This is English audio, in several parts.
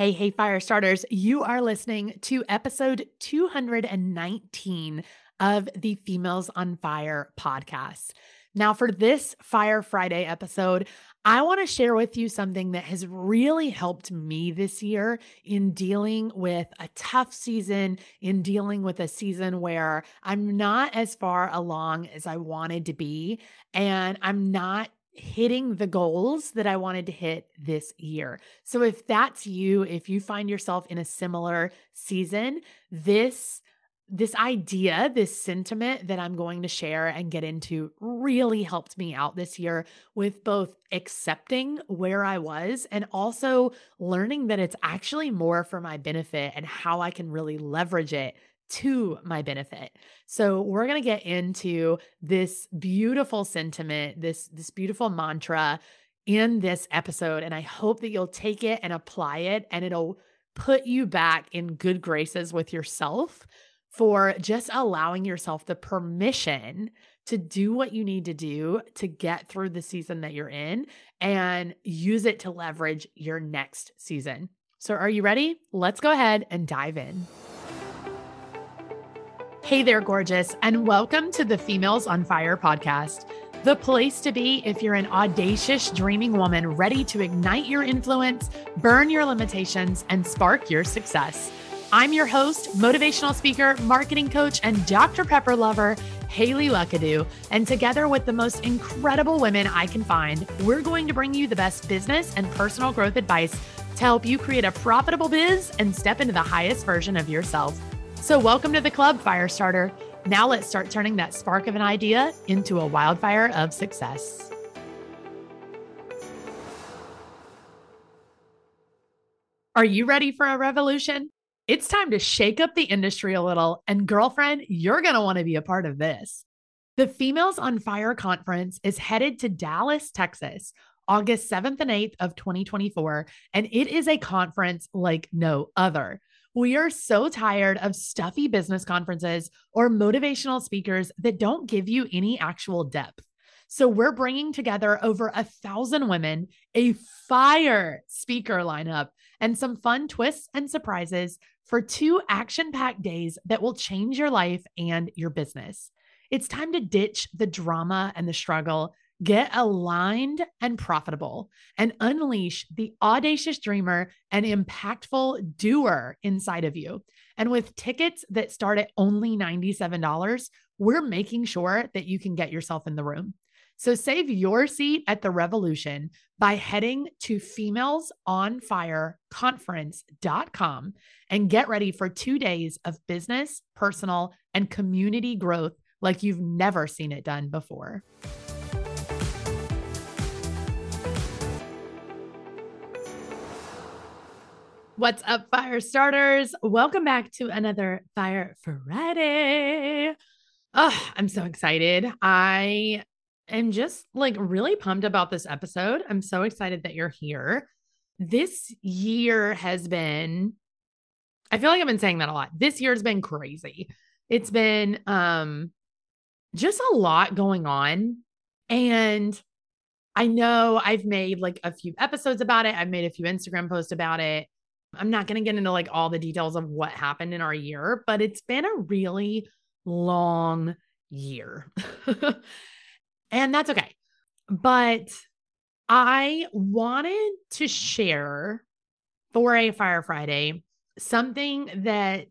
Hey, hey, fire starters, you are listening to episode 219 of the Females on Fire podcast. Now, for this Fire Friday episode, I want to share with you something that has really helped me this year in dealing with a tough season, in dealing with a season where I'm not as far along as I wanted to be, and I'm not hitting the goals that I wanted to hit this year. So if that's you, if you find yourself in a similar season, this this idea, this sentiment that I'm going to share and get into really helped me out this year with both accepting where I was and also learning that it's actually more for my benefit and how I can really leverage it to my benefit. So we're going to get into this beautiful sentiment, this this beautiful mantra in this episode and I hope that you'll take it and apply it and it'll put you back in good graces with yourself for just allowing yourself the permission to do what you need to do to get through the season that you're in and use it to leverage your next season. So, are you ready? Let's go ahead and dive in. Hey there, gorgeous, and welcome to the Females on Fire podcast, the place to be if you're an audacious, dreaming woman ready to ignite your influence, burn your limitations, and spark your success. I'm your host, motivational speaker, marketing coach, and Dr. Pepper lover, Hayley Luckadoo. And together with the most incredible women I can find, we're going to bring you the best business and personal growth advice to help you create a profitable biz and step into the highest version of yourself. So, welcome to the club, Firestarter. Now, let's start turning that spark of an idea into a wildfire of success. Are you ready for a revolution? It's time to shake up the industry a little. And, girlfriend, you're going to want to be a part of this. The Females on Fire conference is headed to Dallas, Texas, August 7th and 8th of 2024. And it is a conference like no other. We are so tired of stuffy business conferences or motivational speakers that don't give you any actual depth. So, we're bringing together over a thousand women, a fire speaker lineup, and some fun twists and surprises for two action packed days that will change your life and your business. It's time to ditch the drama and the struggle Get aligned and profitable and unleash the audacious dreamer and impactful doer inside of you. And with tickets that start at only $97, we're making sure that you can get yourself in the room. So save your seat at the revolution by heading to femalesonfireconference.com and get ready for two days of business, personal, and community growth like you've never seen it done before. What's up, fire starters? Welcome back to another Fire Friday. Oh, I'm so excited. I am just like really pumped about this episode. I'm so excited that you're here. This year has been, I feel like I've been saying that a lot. This year has been crazy. It's been um just a lot going on. And I know I've made like a few episodes about it. I've made a few Instagram posts about it. I'm not going to get into like all the details of what happened in our year, but it's been a really long year. and that's okay. But I wanted to share for a Fire Friday something that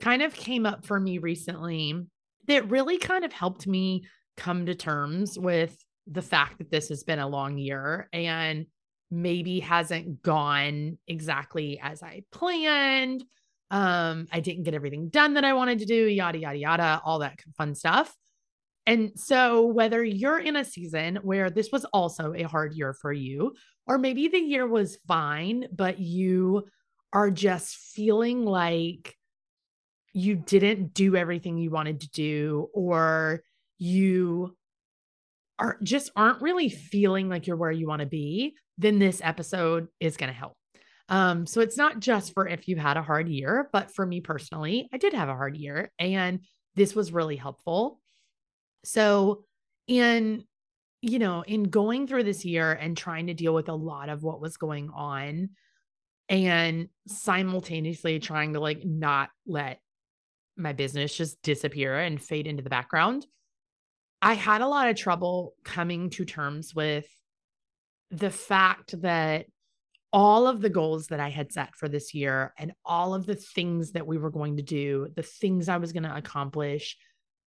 kind of came up for me recently that really kind of helped me come to terms with the fact that this has been a long year and maybe hasn't gone exactly as I planned. Um, I didn't get everything done that I wanted to do, yada, yada, yada, all that fun stuff. And so, whether you're in a season where this was also a hard year for you, or maybe the year was fine, but you are just feeling like you didn't do everything you wanted to do, or you are just aren't really feeling like you're where you want to be, then this episode is going to help. Um, so it's not just for if you've had a hard year, but for me personally, I did have a hard year and this was really helpful. So, in you know, in going through this year and trying to deal with a lot of what was going on, and simultaneously trying to like not let my business just disappear and fade into the background. I had a lot of trouble coming to terms with the fact that all of the goals that I had set for this year and all of the things that we were going to do, the things I was going to accomplish,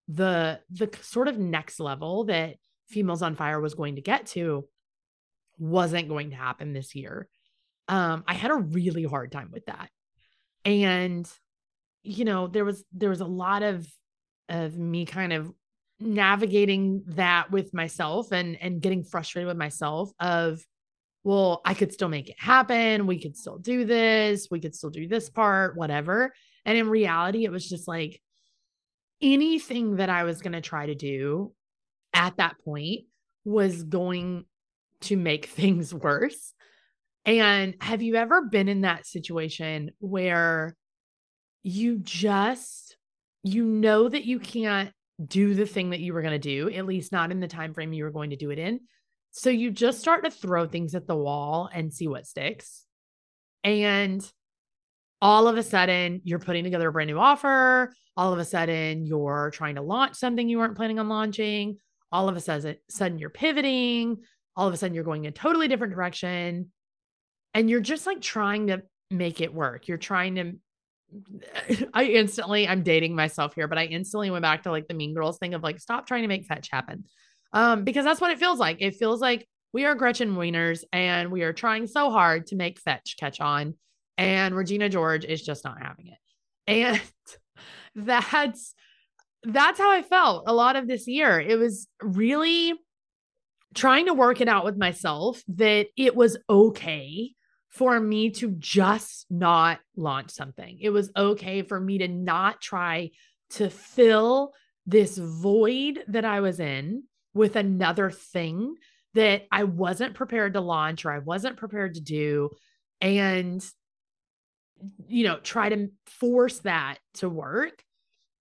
the the sort of next level that Females on Fire was going to get to wasn't going to happen this year. Um I had a really hard time with that. And you know, there was there was a lot of of me kind of navigating that with myself and and getting frustrated with myself of well i could still make it happen. We could still do this. We could still do this part whatever. And in reality it was just like anything that i was going to try to do at that point was going to make things worse. And have you ever been in that situation where you just you know that you can't do the thing that you were going to do at least not in the time frame you were going to do it in. So you just start to throw things at the wall and see what sticks. And all of a sudden you're putting together a brand new offer. All of a sudden you're trying to launch something you weren't planning on launching. All of a sudden, you're pivoting. All of a sudden you're going a totally different direction. And you're just like trying to make it work. You're trying to I instantly, I'm dating myself here, but I instantly went back to like the Mean Girls thing of like, stop trying to make fetch happen. Um, because that's what it feels like. It feels like we are Gretchen Wieners and we are trying so hard to make fetch catch on, and Regina George is just not having it. And that's that's how I felt a lot of this year. It was really trying to work it out with myself that it was okay for me to just not launch something. It was okay for me to not try to fill this void that I was in with another thing that I wasn't prepared to launch or I wasn't prepared to do. And, you know, try to force that to work.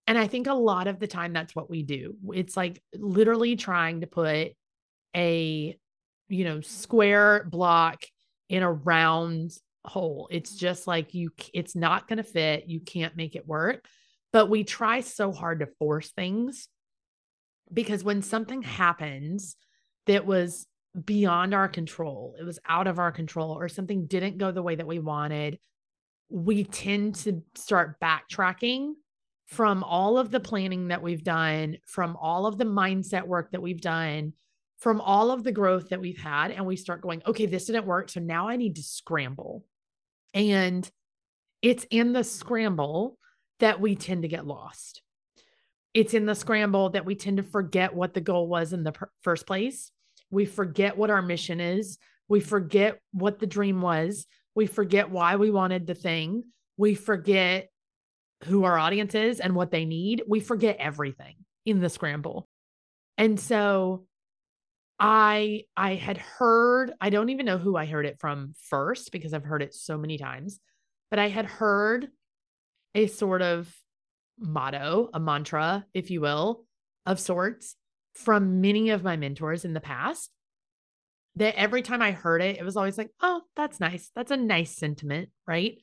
And I think a lot of the time that's what we do. It's like literally trying to put a, you know, square block in a round hole. It's just like you, it's not going to fit. You can't make it work. But we try so hard to force things because when something happens that was beyond our control, it was out of our control, or something didn't go the way that we wanted, we tend to start backtracking from all of the planning that we've done, from all of the mindset work that we've done, from all of the growth that we've had and we start going, okay, this didn't work. So now I need to scramble. And it's in the scramble that we tend to get lost. It's in the scramble that we tend to forget what the goal was in the first place. We forget what our mission is. We forget what the dream was. We forget why we wanted the thing. We forget who our audience is and what they need. We forget everything in the scramble. And so I I had heard, I don't even know who I heard it from first because I've heard it so many times, but I had heard a sort of motto, a mantra, if you will, of sorts from many of my mentors in the past. That every time I heard it, it was always like, oh, that's nice. That's a nice sentiment, right?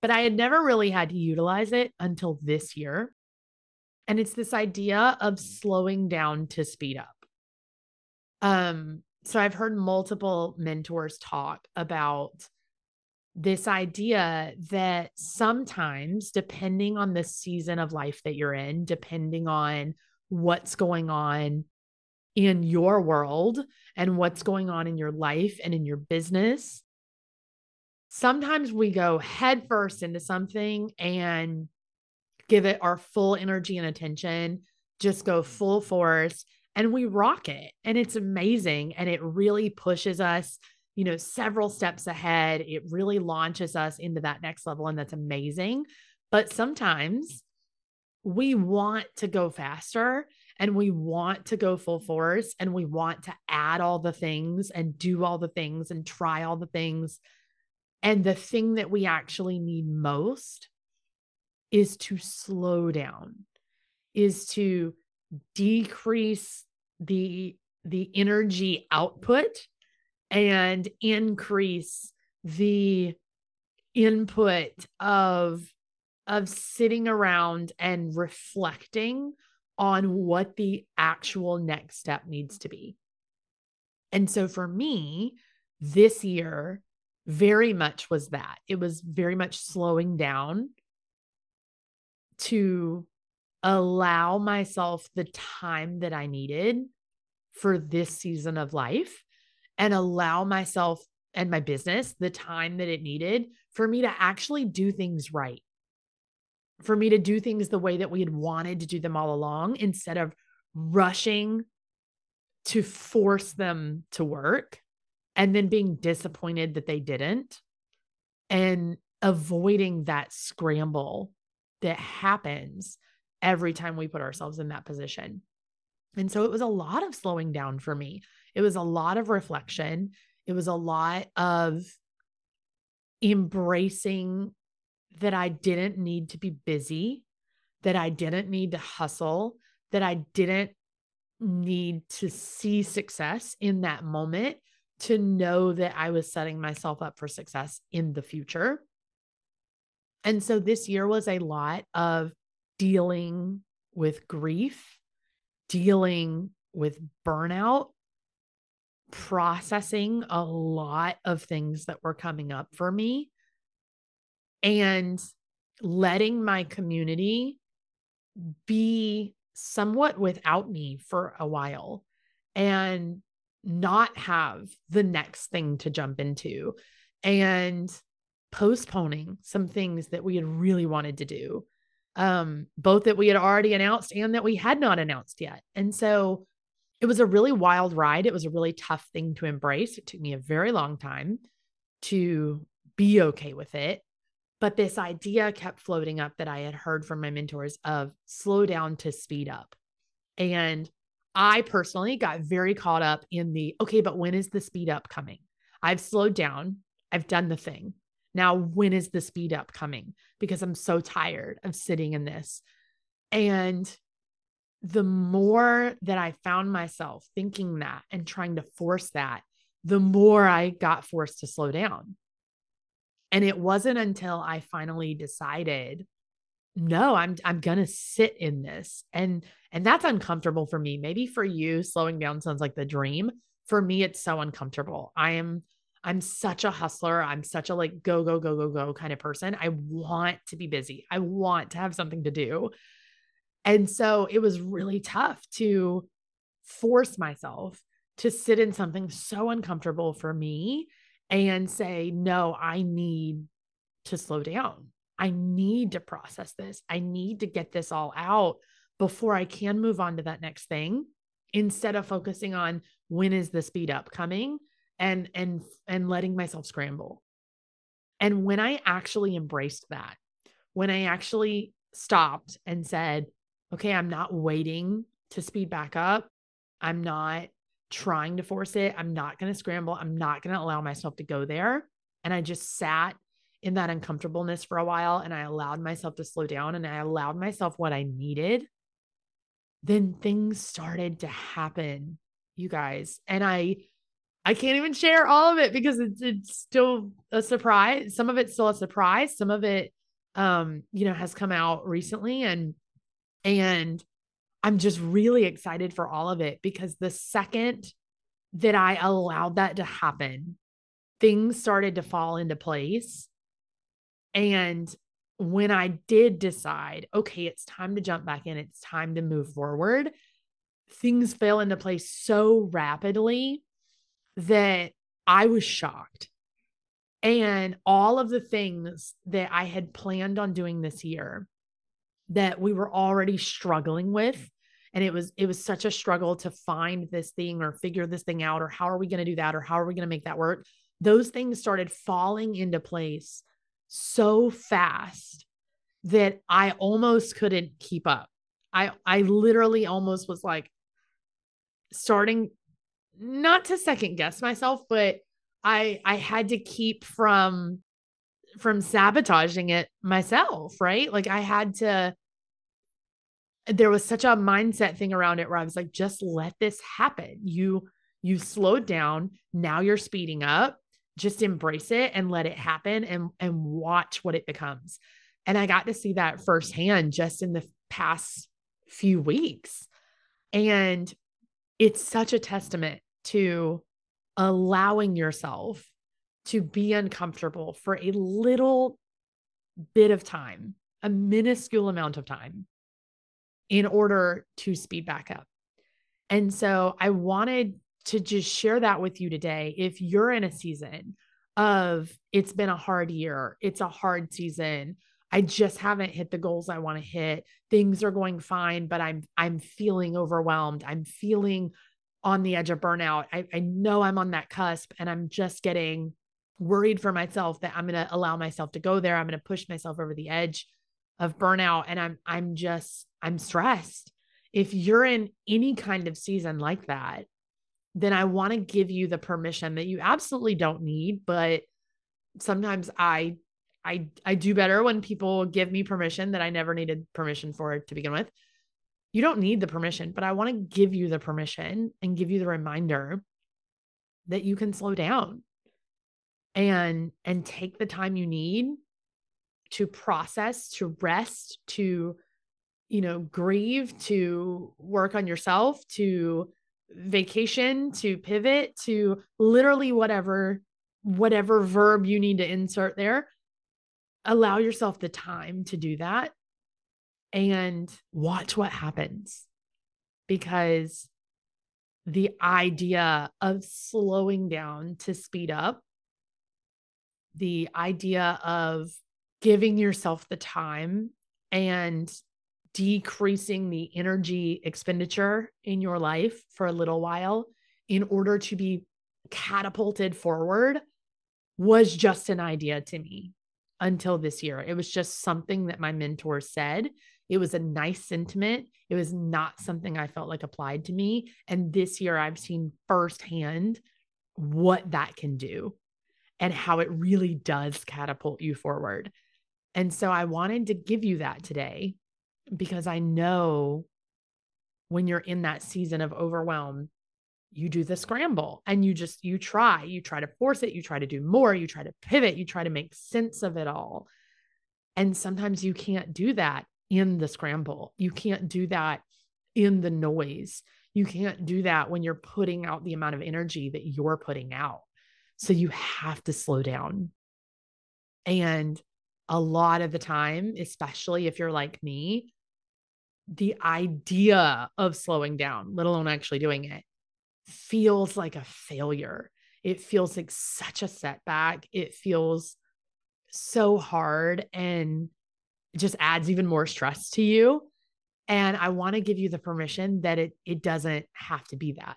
But I had never really had to utilize it until this year. And it's this idea of slowing down to speed up. Um, so I've heard multiple mentors talk about this idea that sometimes, depending on the season of life that you're in, depending on what's going on in your world and what's going on in your life and in your business, sometimes we go headfirst into something and give it our full energy and attention, just go full force and we rock it and it's amazing and it really pushes us you know several steps ahead. It really launches us into that next level and that's amazing. But sometimes we want to go faster and we want to go full force and we want to add all the things and do all the things and try all the things. And the thing that we actually need most is to slow down is to decrease the the energy output and increase the input of of sitting around and reflecting on what the actual next step needs to be. And so for me, this year very much was that. It was very much slowing down to allow myself the time that I needed for this season of life and allow myself and my business the time that it needed for me to actually do things right. For me to do things the way that we had wanted to do them all along instead of rushing to force them to work and then being disappointed that they didn't and avoiding that scramble that happens every time we put ourselves in that position. And so it was a lot of slowing down for me. It was a lot of reflection. It was a lot of embracing that I didn't need to be busy, that I didn't need to hustle, that I didn't need to see success in that moment to know that I was setting myself up for success in the future. And so this year was a lot of dealing with grief, dealing with burnout, processing a lot of things that were coming up for me, and letting my community be somewhat without me for a while and not have the next thing to jump into and postponing some things that we had really wanted to do um both that we had already announced and that we had not announced yet and so it was a really wild ride it was a really tough thing to embrace it took me a very long time to be okay with it but this idea kept floating up that i had heard from my mentors of slow down to speed up and I personally got very caught up in the okay, but when is the speed up coming? I've slowed down, I've done the thing. Now, when is the speed up coming? Because I'm so tired of sitting in this. And the more that I found myself thinking that and trying to force that, the more I got forced to slow down. And it wasn't until I finally decided no i'm i'm going to sit in this and and that's uncomfortable for me maybe for you slowing down sounds like the dream for me it's so uncomfortable i am i'm such a hustler. I'm such a like go go go go go kind of person. I want to be busy. I want to have something to do. And so it was really tough to force myself to sit in something so uncomfortable for me and say no i need to slow down. I need to process this. I need to get this all out before I can move on to that next thing instead of focusing on when is the speed up coming and and and letting myself scramble. And when I actually embraced that, when I actually stopped and said, okay, I'm not waiting to speed back up. I'm not trying to force it. I'm not going to scramble. I'm not going to allow myself to go there. And I just sat in that uncomfortableness for a while and I allowed myself to slow down and I allowed myself what I needed, then things started to happen, you guys. And I I can't even share all of it because it's it's still a surprise. Some of it's still a surprise. Some of it um, you know, has come out recently and and I'm just really excited for all of it because the second that I allowed that to happen, things started to fall into place and when I did decide, okay, it's time to jump back in, it's time to move forward, things fell into place so rapidly that I was shocked. And all of the things that I had planned on doing this year that we were already struggling with and it was it was such a struggle to find this thing or figure this thing out or how are we going to do that or how are we going to make that work those things started falling into place so fast that I almost couldn't keep up. I I literally almost was like starting not to second guess myself, but I I had to keep from from sabotaging it myself, right? Like I had to there was such a mindset thing around it where I was like just let this happen. You you slowed down, now you're speeding up just embrace it and let it happen and and watch what it becomes. And I got to see that firsthand just in the past few weeks. And it's such a testament to allowing yourself to be uncomfortable for a little bit of time, a minuscule amount of time in order to speed back up. And so I wanted to just share that with you today. If you're in a season of it's been a hard year, it's a hard season, I just haven't hit the goals I want to hit. Things are going fine, but I'm I'm feeling overwhelmed. I'm feeling on the edge of burnout. I, I know I'm on that cusp and I'm just getting worried for myself that I'm going to allow myself to go there. I'm going to push myself over the edge of burnout and I'm I'm just I'm stressed. If you're in any kind of season like that, then I want to give you the permission that you absolutely don't need, but sometimes I I I do better when people give me permission that I never needed permission for to begin with. You don't need the permission, but I want to give you the permission and give you the reminder that you can slow down and and take the time you need to process, to rest, to you know, grieve, to work on yourself, to vacation, to pivot, to literally whatever whatever verb you need to insert there. Allow yourself the time to do that and watch what happens because the idea of slowing down to speed up, the idea of giving yourself the time and decreasing the energy expenditure in your life for a little while in order to be catapulted forward was just an idea to me until this year. It was just something that my mentor said. It was a nice sentiment. It was not something I felt like applied to me. And this year, I've seen firsthand what that can do and how it really does catapult you forward. And so I wanted to give you that today because I know when you're in that season of overwhelm, you do the scramble and you just you try you try to force it you try to do more you try to pivot you try to make sense of it all and sometimes you can't do that in the scramble. You can't do that in the noise. You can't do that when you're putting out the amount of energy that you're putting out. So you have to slow down. And a lot of the time especially if you're like me the idea of slowing down let alone actually doing it feels like a failure. It feels like such a setback. It feels so hard. And just adds even more stress to you. And I want to give you the permission that it it doesn't have to be that.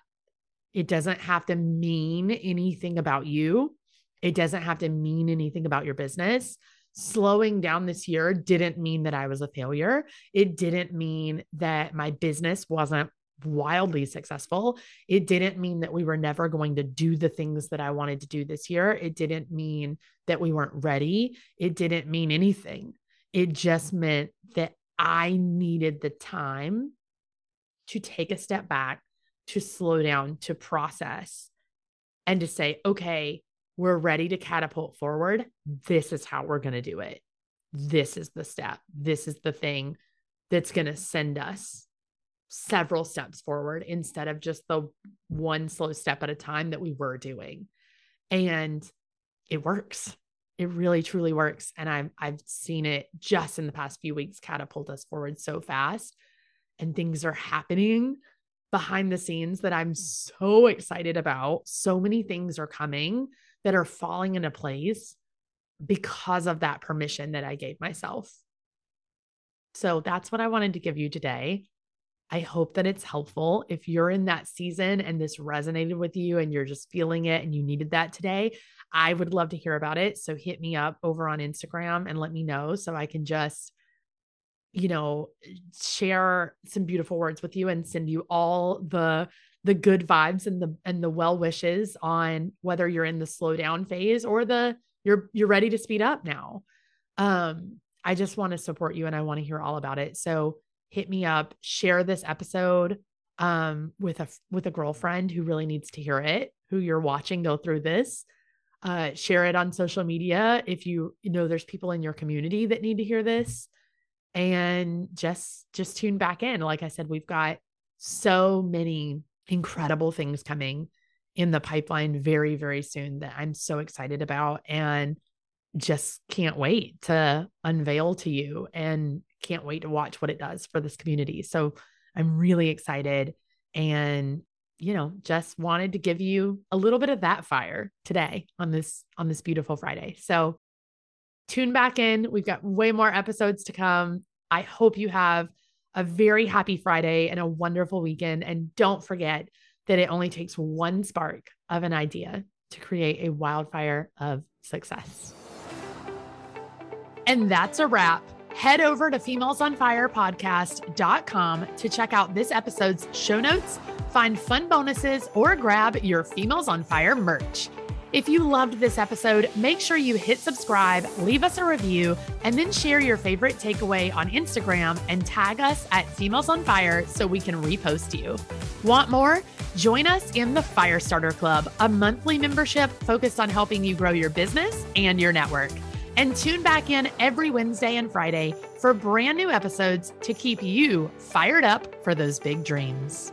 It doesn't have to mean anything about you. It doesn't have to mean anything about your business. Slowing down this year didn't mean that I was a failure. It didn't mean that my business wasn't wildly successful. It didn't mean that we were never going to do the things that I wanted to do this year. It didn't mean that we weren't ready. It didn't mean anything. It just meant that I needed the time to take a step back, to slow down, to process, and to say, okay, we're ready to catapult forward. This is how we're going to do it. This is the step. This is the thing that's going to send us several steps forward instead of just the one slow step at a time that we were doing. And it works. It really truly works. And I'm I've seen it just in the past few weeks catapult us forward so fast. And things are happening behind the scenes that I'm so excited about. So many things are coming that are falling into place because of that permission that I gave myself. So that's what I wanted to give you today. I hope that it's helpful. If you're in that season and this resonated with you and you're just feeling it and you needed that today, I would love to hear about it. So hit me up over on Instagram and let me know so I can just, you know, share some beautiful words with you and send you all the the good vibes and the and the well wishes on whether you're in the slow down phase or the you're you're ready to speed up now. Um I just want to support you and I want to hear all about it. So hit me up, share this episode um with a with a girlfriend who really needs to hear it, who you're watching go through this. Uh, share it on social media if you, you know there's people in your community that need to hear this. And just just tune back in. Like I said, we've got so many incredible things coming in the pipeline very, very soon that I'm so excited about and just can't wait to unveil to you and can't wait to watch what it does for this community. So I'm really excited and you know just wanted to give you a little bit of that fire today on this on this beautiful Friday. So tune back in. We've got way more episodes to come. I hope you have a very happy Friday and a wonderful weekend and don't forget that it only takes one spark of an idea to create a wildfire of success. And that's a wrap. Head over to femalesonfirepodcast.com to check out this episode's show notes, find fun bonuses, or grab your Females on Fire merch. If you loved this episode, make sure you hit subscribe, leave us a review, and then share your favorite takeaway on Instagram and tag us at Females on Fire so we can repost you. Want more? Join us in the Firestarter Club, a monthly membership focused on helping you grow your business and your network. And tune back in every Wednesday and Friday for brand new episodes to keep you fired up for those big dreams.